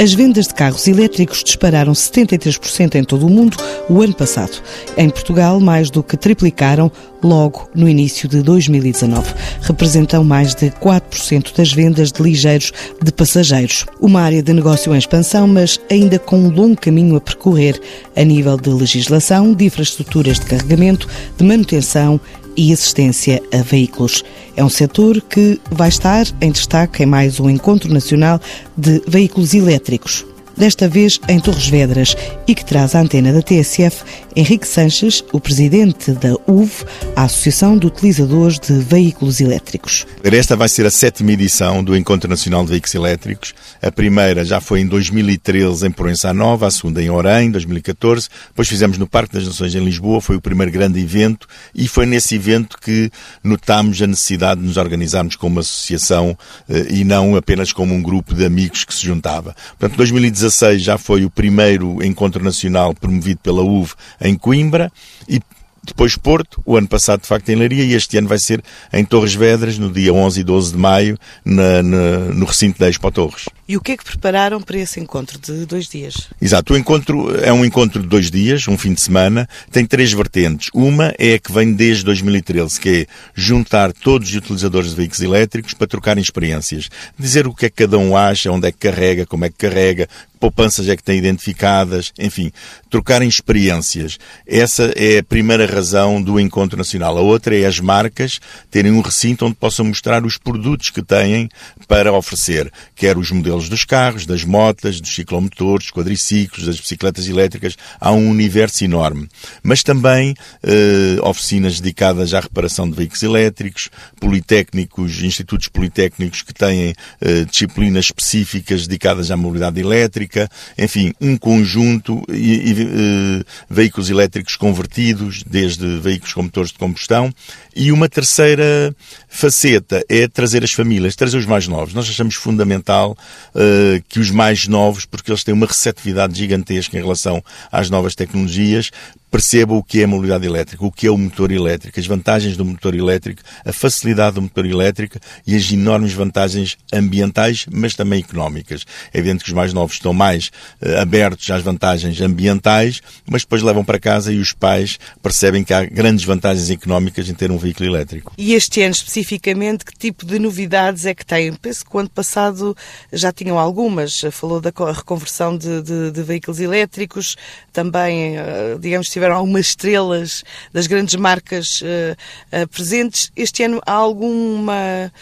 As vendas de carros elétricos dispararam 73% em todo o mundo o ano passado. Em Portugal, mais do que triplicaram logo no início de 2019. Representam mais de 4% das vendas de ligeiros de passageiros. Uma área de negócio em expansão, mas ainda com um longo caminho a percorrer a nível de legislação, de infraestruturas de carregamento, de manutenção e assistência a veículos. É um setor que vai estar em destaque em mais um encontro nacional de veículos elétricos desta vez em Torres Vedras, e que traz a antena da TSF Henrique Sanches, o presidente da UV, a Associação de Utilizadores de Veículos Elétricos. Esta vai ser a sétima edição do Encontro Nacional de Veículos Elétricos. A primeira já foi em 2013 em Proença Nova, a segunda em Orem, em 2014. Depois fizemos no Parque das Nações em Lisboa, foi o primeiro grande evento e foi nesse evento que notámos a necessidade de nos organizarmos como associação eh, e não apenas como um grupo de amigos que se juntava. Portanto, 2016 2016 já foi o primeiro encontro nacional promovido pela UV em Coimbra e depois Porto, o ano passado de facto em Leiria e este ano vai ser em Torres Vedras, no dia 11 e 12 de maio, na, na, no recinto da Expo Torres. E o que é que prepararam para esse encontro de dois dias? Exato, o encontro é um encontro de dois dias, um fim de semana, tem três vertentes. Uma é a que vem desde 2013, que é juntar todos os utilizadores de veículos elétricos para trocarem experiências. Dizer o que é que cada um acha, onde é que carrega, como é que carrega, poupanças é que têm identificadas, enfim, trocarem experiências. Essa é a primeira razão do encontro nacional. A outra é as marcas terem um recinto onde possam mostrar os produtos que têm para oferecer, quer os modelos modelos dos carros, das motas, dos ciclomotores, quadriciclos, das bicicletas elétricas. Há um universo enorme. Mas também eh, oficinas dedicadas à reparação de veículos elétricos, politécnicos, institutos politécnicos que têm eh, disciplinas específicas dedicadas à mobilidade elétrica, enfim, um conjunto e, e eh, veículos elétricos convertidos, desde veículos com motores de combustão. E uma terceira faceta é trazer as famílias, trazer os mais novos. Nós achamos fundamental uh, que os mais novos, porque eles têm uma receptividade gigantesca em relação às novas tecnologias, perceba o que é a mobilidade elétrica, o que é o motor elétrico, as vantagens do motor elétrico, a facilidade do motor elétrico e as enormes vantagens ambientais, mas também económicas. É evidente que os mais novos estão mais uh, abertos às vantagens ambientais, mas depois levam para casa e os pais percebem que há grandes vantagens económicas em ter um veículo elétrico. E este ano especificamente, que tipo de novidades é que tem? Penso que o ano passado já tinham algumas. Falou da reconversão de, de, de veículos elétricos, também, uh, digamos, tiveram algumas estrelas das grandes marcas uh, uh, presentes. Este ano há alguma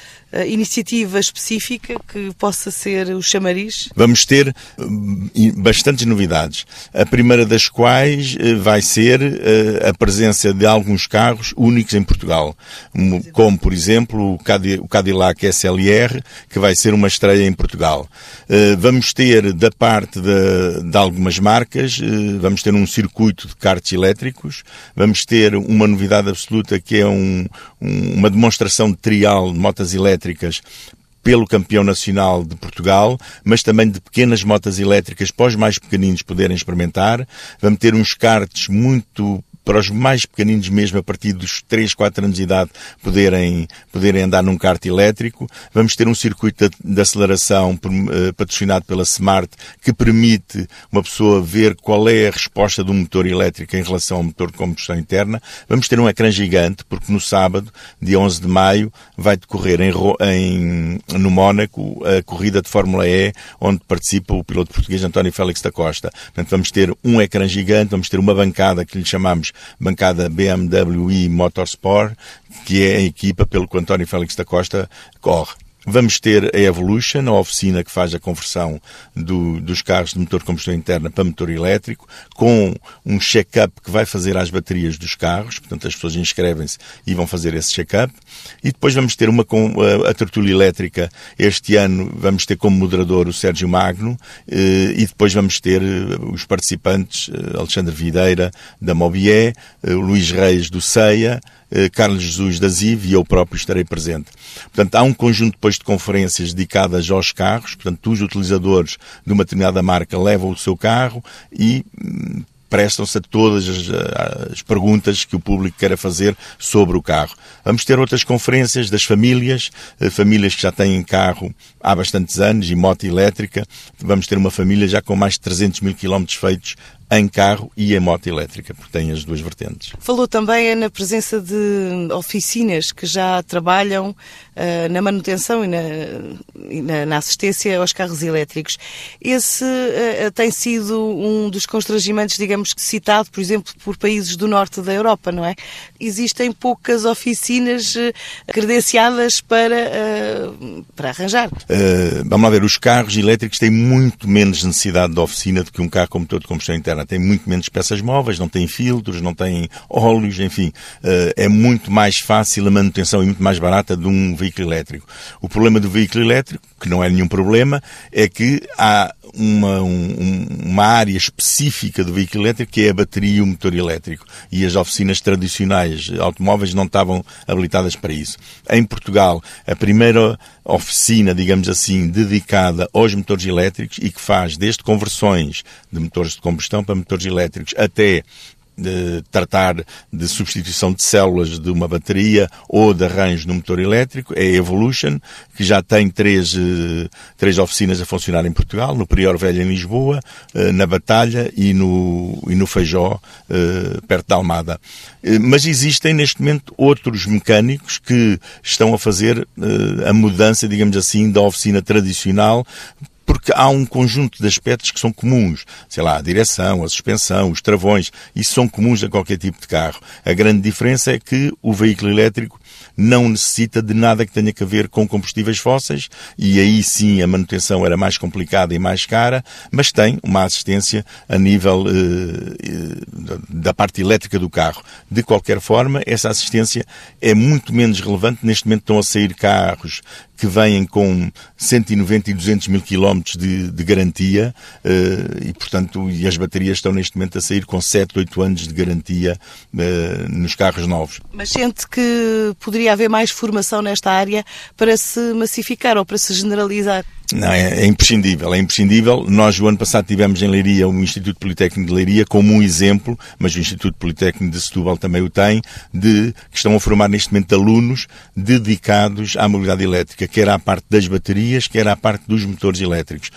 iniciativa específica que possa ser o chamariz? Vamos ter bastantes novidades. A primeira das quais vai ser a presença de alguns carros únicos em Portugal, como por exemplo o Cadillac SLR, que vai ser uma estreia em Portugal. Vamos ter da parte de, de algumas marcas, vamos ter um circuito de kart elétricos. Vamos ter uma novidade absoluta que é um, uma demonstração de trial de motas elétricas pelo campeão nacional de Portugal, mas também de pequenas motas elétricas para os mais pequeninos poderem experimentar. Vamos ter uns karts muito para os mais pequeninos mesmo, a partir dos 3, 4 anos de idade, poderem, poderem andar num kart elétrico. Vamos ter um circuito de, aceleração uh, patrocinado pela Smart que permite uma pessoa ver qual é a resposta do motor elétrico em relação ao motor de combustão interna. Vamos ter um ecrã gigante, porque no sábado, dia 11 de maio, vai decorrer em, em, no Mónaco a corrida de Fórmula E, onde participa o piloto português António Félix da Costa. Portanto, vamos ter um ecrã gigante, vamos ter uma bancada que lhe chamamos bancada BMW Motorsport, que é a equipa pelo que António Félix da Costa corre. Vamos ter a Evolution, a oficina que faz a conversão do, dos carros de motor combustão interna para motor elétrico, com um check-up que vai fazer às baterias dos carros, portanto as pessoas inscrevem-se e vão fazer esse check-up. E depois vamos ter uma a, a tertúlia elétrica. Este ano vamos ter como moderador o Sérgio Magno eh, e depois vamos ter eh, os participantes, eh, Alexandre Videira da Mobié, Luís Reis do CEIA, Carlos Jesus da ZIV e eu próprio estarei presente. Portanto, há um conjunto depois de conferências dedicadas aos carros, portanto, os utilizadores de uma determinada marca levam o seu carro e hum, prestam-se a todas as, as, perguntas que o público queira fazer sobre o carro. Vamos ter outras conferências das famílias, eh, famílias que já têm carro há bastantes anos e moto elétrica. Vamos ter uma família já com mais de 300 mil quilómetros feitos em carro e em moto elétrica, porque tem as duas vertentes. Falou também na presença de oficinas que já trabalham uh, na manutenção e, na, e na, na, assistência aos carros elétricos. Esse uh, tem sido um dos constrangimentos, digamos que citado, por exemplo, por países do norte da Europa, não é? Existem poucas oficinas uh, credenciadas para, para arranjar. vamos lá ver, os carros elétricos têm muito menos necessidade de oficina do que um carro com motor de combustão interna tem muito menos peças móveis, não tem filtros, não tem óleos, enfim, eh, é muito mais fácil a manutenção e muito mais barata de um veículo elétrico. O problema do veículo elétrico, que não é nenhum problema, é que há uma, um, uma área específica do veículo elétrico que é a bateria e o motor elétrico. E as oficinas tradicionais automóveis não estavam habilitadas para isso. Em Portugal, a primeira oficina, digamos assim, dedicada aos motores elétricos e que faz desde conversões de motores de combustão para motores elétricos até de tratar de substituição de células de uma bateria ou de arranjo no motor elétrico, é a Evolution, que já tem três, eh, três oficinas a funcionar em Portugal, no Prior Velho em Lisboa, eh, na Batalha e no, e no Feijó, eh, perto da Almada. Mas existem neste momento outros mecânicos que estão a fazer a mudança, digamos assim, da oficina tradicional porque há um conjunto de aspectos que são comuns. Sei lá, a direção, a suspensão, os travões, isso são comuns a qualquer tipo de carro. A grande diferença é que o veículo elétrico não necessita de nada que tenha que ver com combustíveis fósseis e aí sim a manutenção era mais complicada e mais cara, mas tem uma assistência a nível eh, da parte elétrica do carro. De qualquer forma, essa assistência é muito menos relevante. Neste momento estão a sair carros que vêm com 190 e 200 mil quilómetros de, de, garantia uh, e, portanto, e as baterias estão neste momento a sair com 7, 8 anos de garantia uh, nos carros novos. Mas sente que poderia haver mais formação nesta área para se massificar ou para se generalizar? Não, é, é, imprescindível, é imprescindível. Nós, o ano passado, tivemos em Leiria o Instituto Politécnico de Leiria como um exemplo, mas o Instituto Politécnico de Setúbal também o tem, de que estão a formar neste momento alunos dedicados à mobilidade elétrica, quer à parte das baterias, quer à parte dos motores elétricos.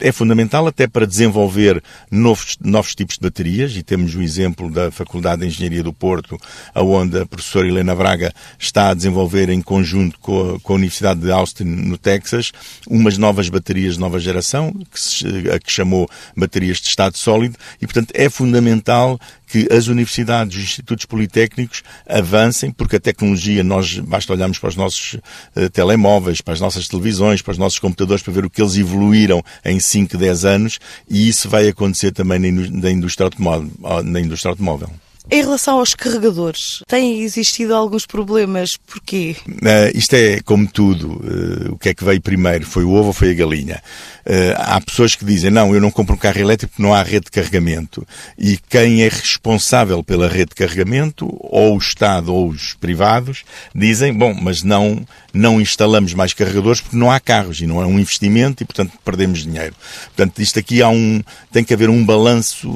É fundamental até para desenvolver novos, novos tipos de baterias, e temos o exemplo da Faculdade de Engenharia do Porto, onde a professora Helena Braga está a desenvolver em conjunto com a, com a Universidade de Austin, no Texas, umas novas novas baterias de nova geração, que se, a que chamou baterias de estado sólido, e portanto é fundamental que as universidades, os institutos politécnicos avancem, porque a tecnologia, nós basta olharmos para os nossos uh, telemóveis, para as nossas televisões, para os nossos computadores, para ver o que eles evoluíram em 5, 10 anos, e isso vai acontecer também na indústria automóvel. Na indústria automóvel. Em relação aos carregadores, têm existido alguns problemas. Porquê? Uh, isto é como tudo. Uh, o que é que veio primeiro? Foi o ovo ou foi a galinha? Uh, há pessoas que dizem, não, eu não compro um carro elétrico porque não há rede de carregamento. E quem é responsável pela rede de carregamento, ou o Estado ou os privados, dizem, bom, mas não, não instalamos mais carregadores porque não há carros e não é um investimento e, portanto, perdemos dinheiro. Portanto, isto aqui há um, tem que haver um balanço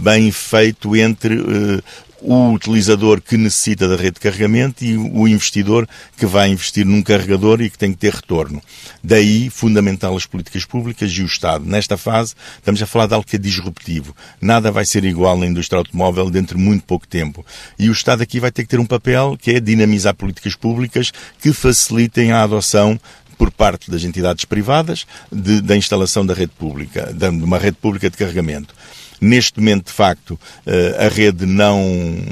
bem feito entre o utilizador que necessita da rede de carregamento e o investidor que vai investir num carregador e que tem que ter retorno. Daí, fundamental as políticas públicas e o Estado. Nesta fase, estamos a falar de algo que é disruptivo. Nada vai ser igual na indústria automóvel dentro de muito pouco tempo. E o Estado aqui vai ter que ter um papel que é dinamizar políticas públicas que facilitem a adoção por parte das entidades privadas de, da instalação da rede pública, de uma rede pública de carregamento. Neste momento, de facto, eh, a rede não,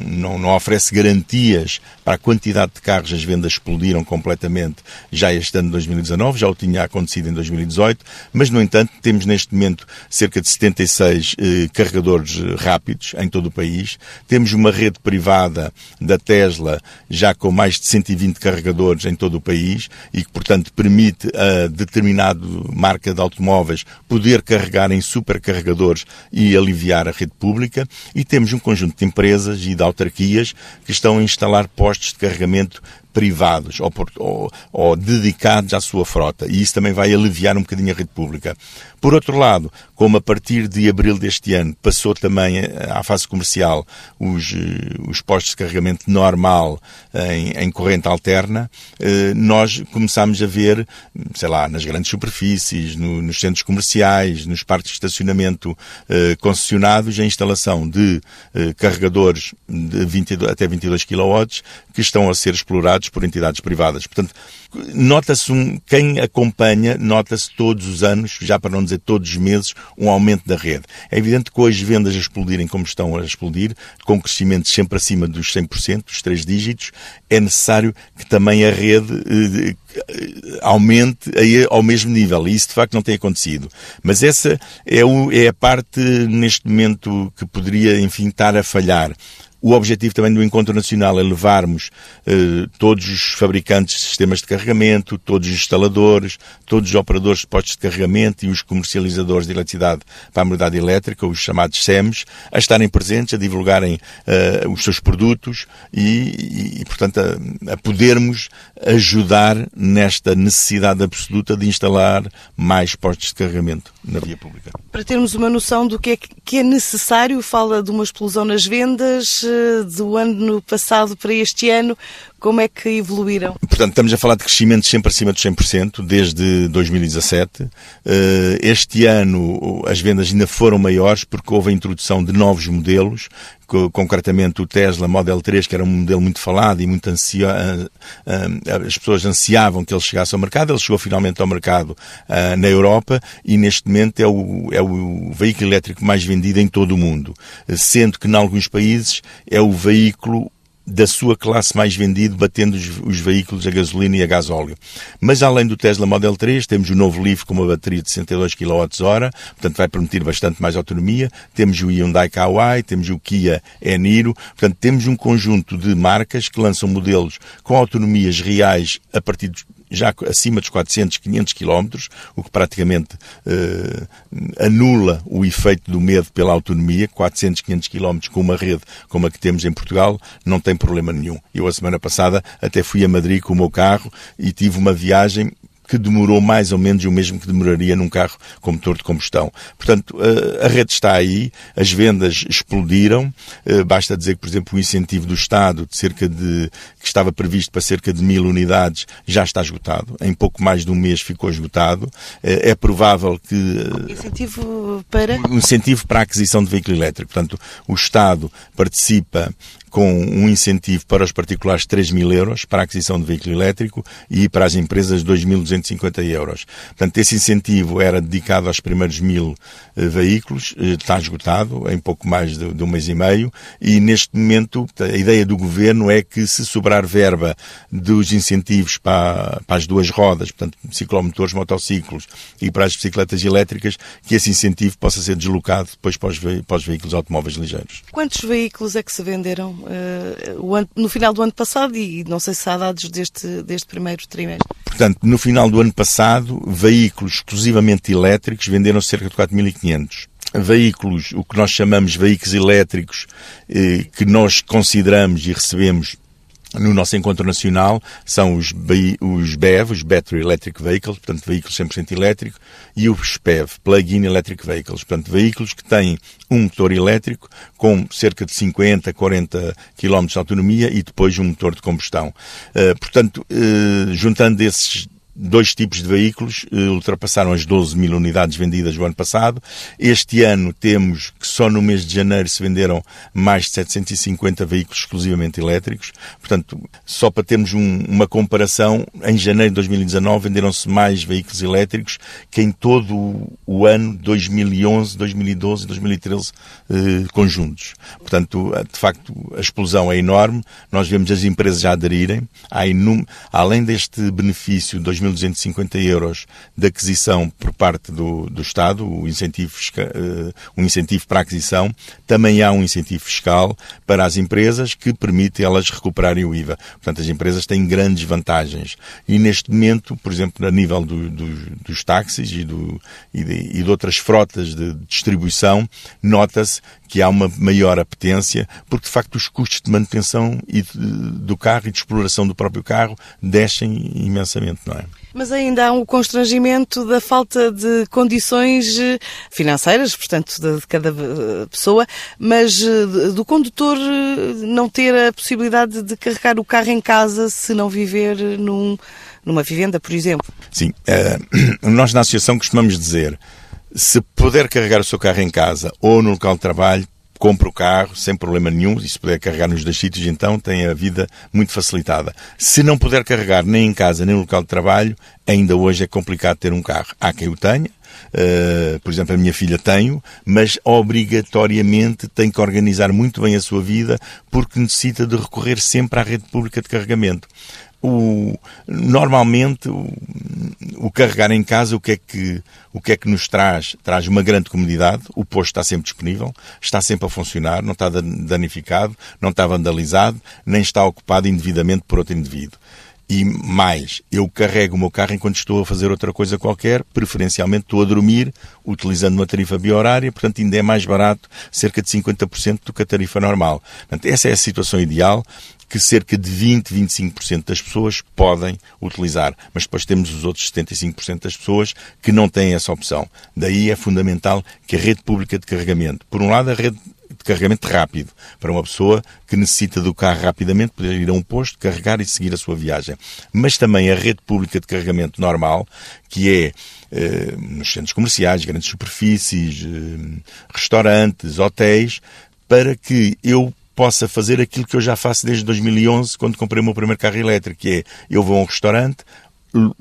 não, não, oferece garantias para a quantidade de carros, as vendas explodiram completamente já este ano de 2019, já o tinha acontecido em 2018, mas, no entanto, temos neste momento cerca de 76 eh, carregadores rápidos em todo o país, temos uma rede privada da Tesla já com mais de 120 carregadores em todo o país e que, portanto, permite a determinada marca de automóveis poder carregar em supercarregadores e aliviar aliviar a rede pública e temos um conjunto de empresas e de autarquias que estão a instalar postos de carregamento privados ou, por, ou, ou, dedicados à sua frota. E isso também vai aliviar um bocadinho a rede pública. Por outro lado, como a partir de abril deste ano passou também eh, à fase comercial os, eh, os postos de carregamento normal em, em corrente alterna, eh, nós começámos a ver, sei lá, nas grandes superfícies, no, nos centros comerciais, nos parques de estacionamento concessionados, a instalação de carregadores de 22, até 22 kW que estão a ser explorados por entidades privadas. Portanto, nota-se um, quem acompanha, nota-se todos os anos, já para não dizer todos os meses, um aumento da rede. É evidente que hoje vendas a explodirem como estão a explodir, com crescimentos sempre acima dos 100%, dos três dígitos, é necessário que também a rede eh, aumente ao mesmo nível. E isso de facto não tem acontecido. Mas essa é, o, é a parte neste momento que poderia, enfim, estar a falhar. O objetivo também do Encontro Nacional é levarmos eh, todos os fabricantes de sistemas de carregamento, todos os instaladores, todos os operadores de postos de carregamento e os comercializadores de eletricidade para a mobilidade elétrica, os chamados SEMs, a estarem presentes, a divulgarem eh, os seus produtos e, e portanto, a, a, podermos ajudar nesta necessidade absoluta de instalar mais postos de carregamento na via pública. Para termos uma noção do que é, que é necessário, fala de uma explosão nas vendas, do ano passado para este ano, como é que evoluíram? Portanto, estamos a falar de crescimentos sempre acima dos 100%, desde 2017. Eh, este ano as vendas ainda foram maiores porque houve a introdução de novos modelos, concretamente o Tesla Model 3, que era um modelo muito falado e muito ansio... Eh, eh, as pessoas ansiavam que ele chegasse ao mercado. Ele chegou finalmente ao mercado na Europa e neste momento é o, é o veículo elétrico mais vendido em todo o mundo, sendo que em alguns países é o veículo da sua classe mais vendido, batendo os, os, veículos a gasolina e a gasóleo. Mas além do Tesla Model 3, temos o novo Leaf com uma bateria de 62 kWh, portanto vai permitir bastante mais autonomia. Temos o Hyundai Kauai, temos o Kia e-Niro, portanto temos um conjunto de marcas que lançam modelos com autonomias reais a partir dos já acima dos 400, 500 quilómetros, o que praticamente eh, anula o efeito do medo pela autonomia. 400, 500 quilómetros com uma rede como a que temos em Portugal não tem problema nenhum. Eu, a semana passada, até fui a Madrid com o meu carro e tive uma viagem que demorou mais ou menos o mesmo que demoraria num carro com motor de combustão. Portanto, a rede está aí, as vendas explodiram, eh, basta dizer que, por exemplo, o incentivo do Estado de cerca de, que estava previsto para cerca de mil unidades já está esgotado, em pouco mais de um mês ficou esgotado. Eh, é provável que... Eh, incentivo para? Um incentivo para a aquisição de veículo elétrico. Portanto, o Estado participa com um incentivo para os particulares de 3 mil euros para a aquisição de veículo elétrico e para as empresas 2.250 euros. Portanto, esse incentivo era dedicado aos primeiros mil eh, veículos, eh, está esgotado em pouco mais de, de, um mês e meio e neste momento a ideia do governo é que se sobrar verba dos incentivos para, para as duas rodas, portanto, ciclomotores, motociclos e para as bicicletas elétricas, que esse incentivo possa ser deslocado depois para os, para os veículos automóveis ligeiros. Quantos veículos é que se venderam ano, no final do ano passado e não sei se há dados deste, deste primeiro trimestre. Portanto, no final do ano passado, veículos exclusivamente elétricos venderam cerca de 4.500 veículos, o que nós chamamos veículos elétricos, eh, que nós consideramos e recebemos no nosso encontro nacional são os, os BEV, os Battery Electric Vehicles, portanto veículos 100% elétricos, e os PEV, Plug-in Electric Vehicles, portanto veículos que têm um motor elétrico com cerca de 50, 40 km de autonomia e depois um motor de combustão. Uh, portanto, uh, juntando esses dois tipos de veículos eh, ultrapassaram as 12 mil unidades vendidas no ano passado. Este ano temos que só no mês de janeiro se venderam mais de 750 veículos exclusivamente elétricos. Portanto, só para termos um, uma comparação, em janeiro de 2019 venderam-se mais veículos elétricos que em todo o ano 2011, 2012 e 2013 eh, conjuntos. Portanto, de facto, a explosão é enorme. Nós vemos as empresas já aderirem. Há inum... Além deste benefício de 2.250 euros de aquisição por parte do, do Estado, o incentivo, uh, um incentivo para a aquisição, também há um incentivo fiscal para as empresas que permite elas recuperarem o IVA. Portanto, as empresas têm grandes vantagens. E neste momento, por exemplo, a nível do, do, dos táxis e, do, e, de, e de outras frotas de distribuição, nota-se que há uma maior apetência, porque de facto os custos de manutenção e do carro e de exploração do próprio carro descem imensamente, não é? Mas ainda há um constrangimento da falta de condições eh, financeiras, portanto, de cada eh, pessoa, mas eh, do condutor não ter a possibilidade de carregar o carro em casa se não viver num, numa vivenda, por exemplo. Sim. Uh, nós na associação costumamos dizer se puder carregar o seu carro em casa ou no local de trabalho, compre o carro sem problema nenhum e se puder carregar nos dois sítios, então tem a vida muito facilitada. Se não puder carregar nem em casa nem no local de trabalho, ainda hoje é complicado ter um carro. Há quem o tenha, Uh, por exemplo, a minha filha tenho, mas obrigatoriamente tem que organizar muito bem a sua vida porque necessita de recorrer sempre à rede pública de carregamento. O, normalmente o, o, carregar em casa o que é que o que é que nos traz? Traz uma grande comodidade o posto está sempre disponível está sempre a funcionar não está danificado não está vandalizado nem está ocupado indevidamente por outro indivíduo e mais, eu carrego o meu carro enquanto estou a fazer outra coisa qualquer, preferencialmente estou a dormir, utilizando uma tarifa biorária, portanto ainda é mais barato, cerca de 50% do que a tarifa normal. Portanto, essa é a situação ideal que cerca de 20, 25% das pessoas podem utilizar, mas depois temos os outros 75% das pessoas que não têm essa opção. Daí é fundamental que a rede pública de carregamento, por um lado a rede de carregamento rápido, para uma pessoa que necessita do carro rapidamente, poder ir a um posto, carregar e seguir a sua viagem. Mas também a rede pública de carregamento normal, que é eh, nos centros comerciais, grandes superfícies, eh, restaurantes, hotéis, para que eu possa fazer aquilo que eu já faço desde 2011, quando comprei o meu primeiro carro elétrico, que é eu vou a um restaurante,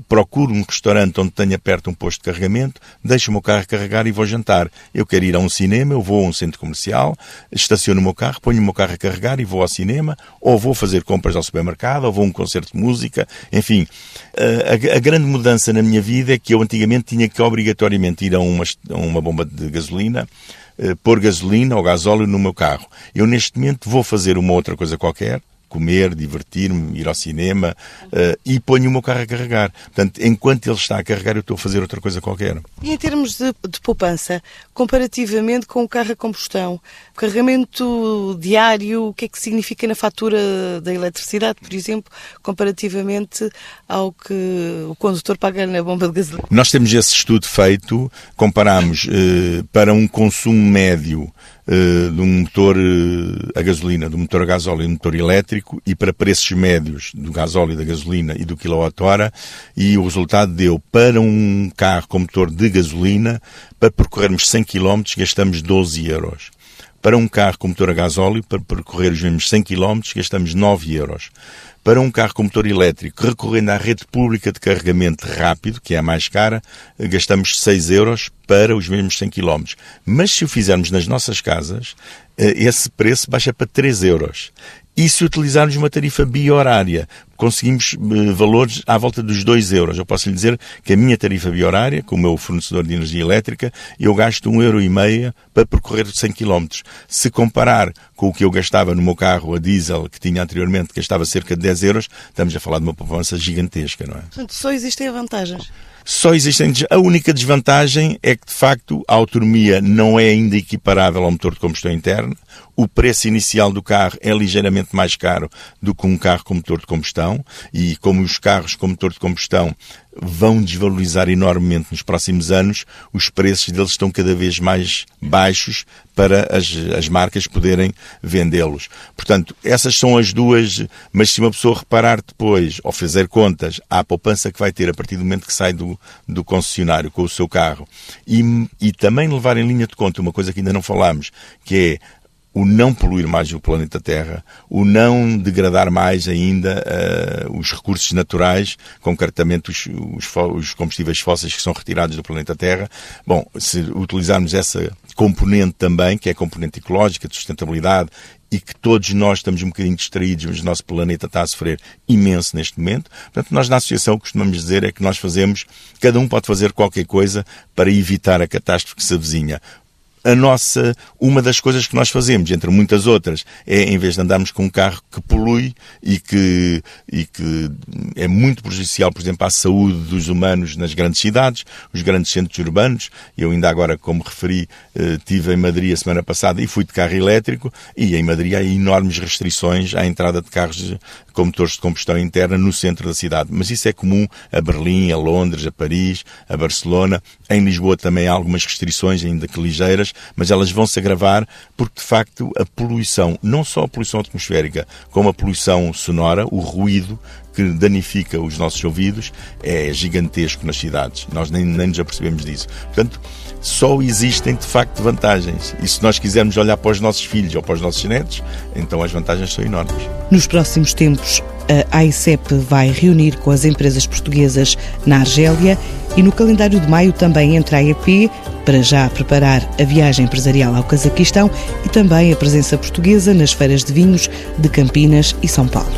procuro um restaurante onde tenha perto um posto de carregamento, deixo o meu carro carregar e vou jantar. Eu quero ir a um cinema, eu vou a um centro comercial, estaciono o meu carro, ponho o meu carro a carregar e vou ao cinema, ou vou fazer compras ao supermercado, ou vou a um concerto de música, enfim. A, a, grande mudança na minha vida é que eu antigamente tinha que obrigatoriamente ir a uma, a uma bomba de gasolina, eh, pôr gasolina ou gasóleo no meu carro. Eu neste momento vou fazer uma outra coisa qualquer, comer, divertir-me, ir ao cinema uh, e ponho o meu carro a carregar. Portanto, enquanto ele está a carregar, eu estou a fazer outra coisa qualquer. E em termos de, de poupança, comparativamente com o carro a combustão, o carregamento diário, o que é que significa na fatura da eletricidade, por exemplo, comparativamente ao que o condutor paga na bomba de gasolina? Nós temos esse estudo feito, comparamos uh, para um consumo médio uh, de um motor a gasolina, do motor a gasóleo e do motor elétrico e para preços médios do gasóleo, da gasolina e do quilowatt-hora e o resultado deu para um carro com motor de gasolina, para percorrermos 100 km gastamos 12 euros. Para um carro com motor a gasóleo, para percorrer os mesmos 100 km, gastamos 9 euros. Para um carro com motor elétrico, recorrendo à rede pública de carregamento rápido, que é a mais cara, gastamos 6 euros para os mesmos 100 km. Mas se o fizermos nas nossas casas, eh, esse preço baixa para 3 euros. E se utilizarmos uma tarifa biorária, conseguimos uh, valores à volta dos 2 euros. Eu posso lhe dizer que a minha tarifa biorária, com o meu fornecedor de energia elétrica, eu gasto 1,5 euro e meia para percorrer 100 km. Se comparar com o que eu gastava no meu carro a diesel, que tinha anteriormente, gastava cerca de 10 euros, estamos a falar de uma poupança gigantesca, não é? Portanto, só existem vantagens. Só existem. A única desvantagem é que, de facto, a autonomia não é ainda equiparável ao motor de combustão interna. O preço inicial do carro é ligeiramente mais caro do que um carro com motor de combustão. E como os carros com motor de combustão vão desvalorizar enormemente nos próximos anos, os preços deles estão cada vez mais baixos para as, as marcas poderem vendê-los. Portanto, essas são as duas, mas se uma pessoa reparar depois, ou fazer contas, à poupança que vai ter a partir do momento que sai do, do concessionário com o seu carro, e, e também levar em linha de conta uma coisa que ainda não falámos, que é o não poluir mais o planeta Terra, o não degradar mais ainda uh, os recursos naturais, concretamente os, os, os, combustíveis fósseis que são retirados do planeta Terra. Bom, se utilizarmos essa componente também, que é a componente ecológica, de sustentabilidade, e que todos nós estamos um bocadinho distraídos, mas o nosso planeta está a sofrer imenso neste momento. Portanto, nós na Associação costumamos dizer é que nós fazemos, cada um pode fazer qualquer coisa para evitar a catástrofe que se avizinha a nossa, uma das coisas que nós fazemos, entre muitas outras, é em vez de andarmos com um carro que polui e que, e que é muito prejudicial, por exemplo, à saúde dos humanos nas grandes cidades, os grandes centros urbanos. Eu ainda agora, como referi, eh, tive em Madrid a semana passada e fui de carro elétrico e em Madrid há enormes restrições à entrada de carros com motores de combustão interna no centro da cidade. Mas isso é comum a Berlim, a Londres, a Paris, a Barcelona. Em Lisboa também há algumas restrições, ainda que ligeiras, mas elas vão se agravar porque, de facto, a poluição, não só a poluição atmosférica, como a poluição sonora, o ruído que danifica os nossos ouvidos, é gigantesco nas cidades. Nós nem, nem nos apercebemos disso. Portanto, só existem de facto vantagens. E se nós quisermos olhar para os nossos filhos ou para os nossos netos, então as vantagens são enormes. Nos próximos tempos, a AICEP vai reunir com as empresas portuguesas na Argélia e no calendário de maio também entra a EP para já preparar a viagem empresarial ao Cazaquistão e também a presença portuguesa nas feiras de vinhos de Campinas e São Paulo.